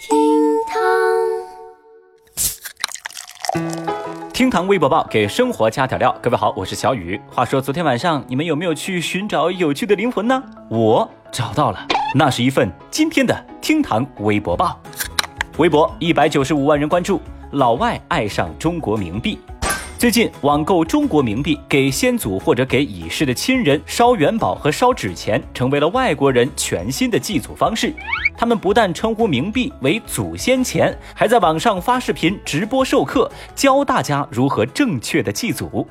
厅堂厅堂微博报给生活加点料。各位好，我是小雨。话说昨天晚上你们有没有去寻找有趣的灵魂呢？我找到了，那是一份今天的厅堂微博报。微博一百九十五万人关注，老外爱上中国冥币。最近网购中国冥币，给先祖或者给已逝的亲人烧元宝和烧纸钱，成为了外国人全新的祭祖方式。他们不但称呼冥币为祖先钱，还在网上发视频直播授课，教大家如何正确的祭祖。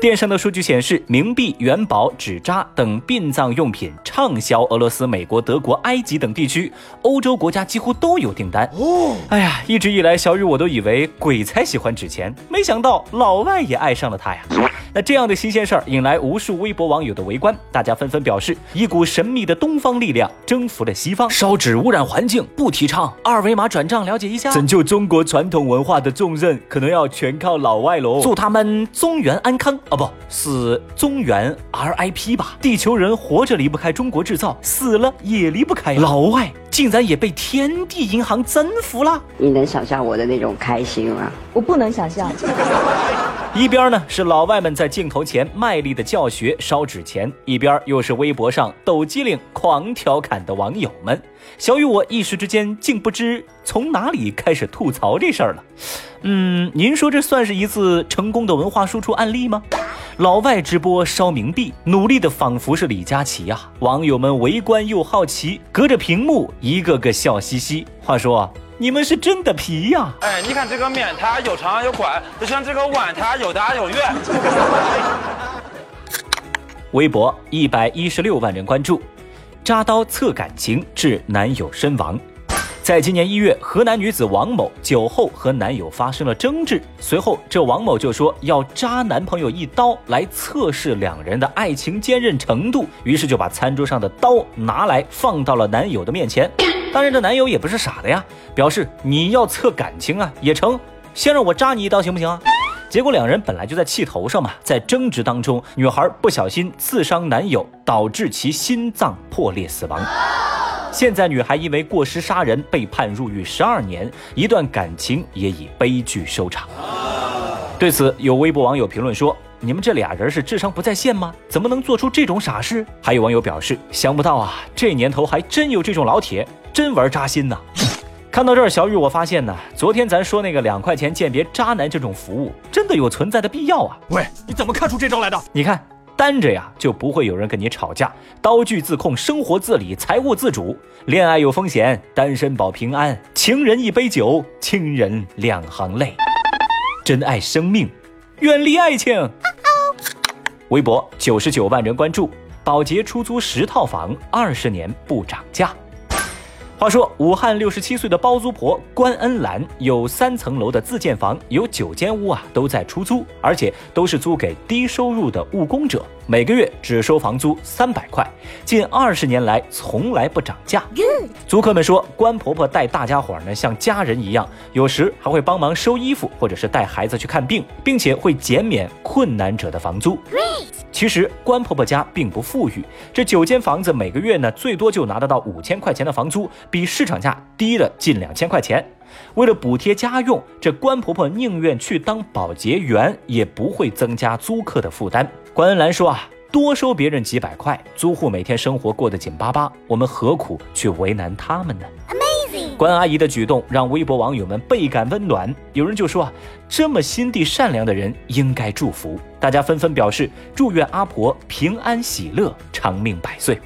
电商的数据显示，冥币、元宝、纸扎等殡葬用品畅销俄罗斯、美国、德国、埃及等地区，欧洲国家几乎都有订单。哦，哎呀，一直以来，小雨我都以为鬼才喜欢纸钱，没想到老外也爱上了它呀。那这样的新鲜事儿引来无数微博网友的围观，大家纷纷表示，一股神秘的东方力量征服了西方。烧纸污染环境，不提倡。二维码转账了解一下。拯救中国传统文化的重任，可能要全靠老外喽。祝他们中原安康哦，不是中原 RIP 吧？地球人活着离不开中国制造，死了也离不开老外。竟然也被天地银行征服了！你能想象我的那种开心吗？我不能想象。一边呢是老外们在镜头前卖力的教学烧纸钱，一边又是微博上抖机灵狂调侃的网友们。小雨我一时之间竟不知从哪里开始吐槽这事儿了。嗯，您说这算是一次成功的文化输出案例吗？老外直播烧冥币，努力的仿佛是李佳琦呀！网友们围观又好奇，隔着屏幕一个个笑嘻嘻。话说，你们是真的皮呀？哎，你看这个面，它有长有宽，就像这个碗，它有大有圆。微博一百一十六万人关注，扎刀测感情致男友身亡。在今年一月，河南女子王某酒后和男友发生了争执，随后这王某就说要扎男朋友一刀来测试两人的爱情坚韧程度，于是就把餐桌上的刀拿来放到了男友的面前。当然，这男友也不是傻的呀，表示你要测感情啊，也成，先让我扎你一刀行不行啊？结果两人本来就在气头上嘛，在争执当中，女孩不小心刺伤男友，导致其心脏破裂死亡。现在，女孩因为过失杀人被判入狱十二年，一段感情也以悲剧收场。对此，有微博网友评论说：“你们这俩人是智商不在线吗？怎么能做出这种傻事？”还有网友表示：“想不到啊，这年头还真有这种老铁，真玩扎心呐！”看到这儿，小雨，我发现呢，昨天咱说那个两块钱鉴别渣男这种服务，真的有存在的必要啊！喂，你怎么看出这招来的？你看。单着呀，就不会有人跟你吵架。刀具自控，生活自理，财务自主。恋爱有风险，单身保平安。情人一杯酒，亲人两行泪。珍爱生命，远离爱情。微博九十九万人关注，保洁出租十套房，二十年不涨价。话说，武汉六十七岁的包租婆关恩兰有三层楼的自建房，有九间屋啊都在出租，而且都是租给低收入的务工者。每个月只收房租三百块，近二十年来从来不涨价。租客们说，关婆婆带大家伙儿呢像家人一样，有时还会帮忙收衣服，或者是带孩子去看病，并且会减免困难者的房租。其实关婆婆家并不富裕，这九间房子每个月呢最多就拿得到五千块钱的房租，比市场价低了近两千块钱。为了补贴家用，这关婆婆宁愿去当保洁员，也不会增加租客的负担。关恩兰说啊，多收别人几百块，租户每天生活过得紧巴巴，我们何苦去为难他们呢？Amazing！关阿姨的举动让微博网友们倍感温暖，有人就说啊，这么心地善良的人应该祝福。大家纷纷表示祝愿阿婆平安喜乐，长命百岁。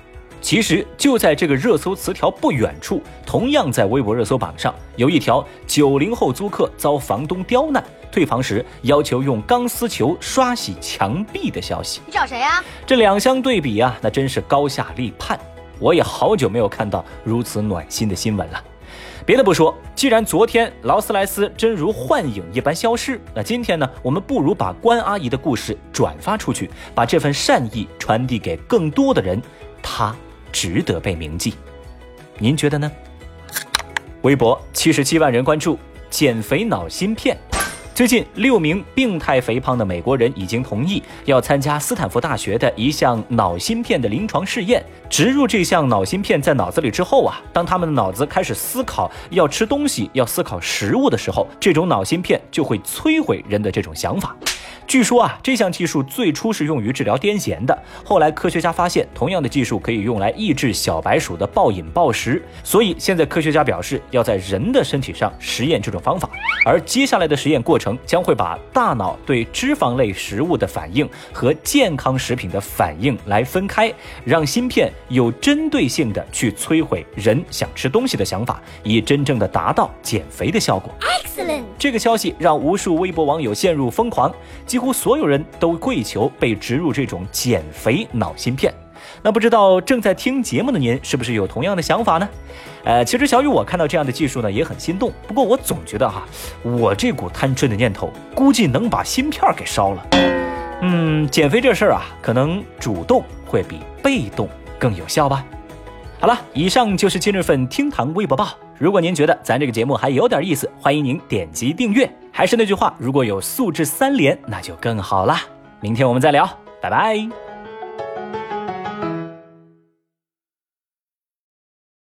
其实就在这个热搜词条不远处，同样在微博热搜榜上有一条九零后租客遭房东刁难。退房时要求用钢丝球刷洗墙壁的消息，你找谁呀？这两相对比啊，那真是高下立判。我也好久没有看到如此暖心的新闻了。别的不说，既然昨天劳斯莱斯真如幻影一般消失，那今天呢，我们不如把关阿姨的故事转发出去，把这份善意传递给更多的人，她值得被铭记。您觉得呢？微博七十七万人关注，减肥脑芯片。最近，六名病态肥胖的美国人已经同意要参加斯坦福大学的一项脑芯片的临床试验。植入这项脑芯片在脑子里之后啊，当他们的脑子开始思考要吃东西、要思考食物的时候，这种脑芯片就会摧毁人的这种想法。据说啊，这项技术最初是用于治疗癫痫的。后来科学家发现，同样的技术可以用来抑制小白鼠的暴饮暴食。所以现在科学家表示，要在人的身体上实验这种方法。而接下来的实验过程将会把大脑对脂肪类食物的反应和健康食品的反应来分开，让芯片有针对性的去摧毁人想吃东西的想法，以真正的达到减肥的效果。Excellent！这个消息让无数微博网友陷入疯狂。几乎乎所有人都跪求被植入这种减肥脑芯片，那不知道正在听节目的您是不是有同样的想法呢？呃，其实小雨我看到这样的技术呢也很心动，不过我总觉得哈，我这股贪吃的念头估计能把芯片给烧了。嗯，减肥这事儿啊，可能主动会比被动更有效吧。好了，以上就是今日份厅堂微博报。如果您觉得咱这个节目还有点意思，欢迎您点击订阅。还是那句话，如果有素质三连，那就更好了。明天我们再聊，拜拜。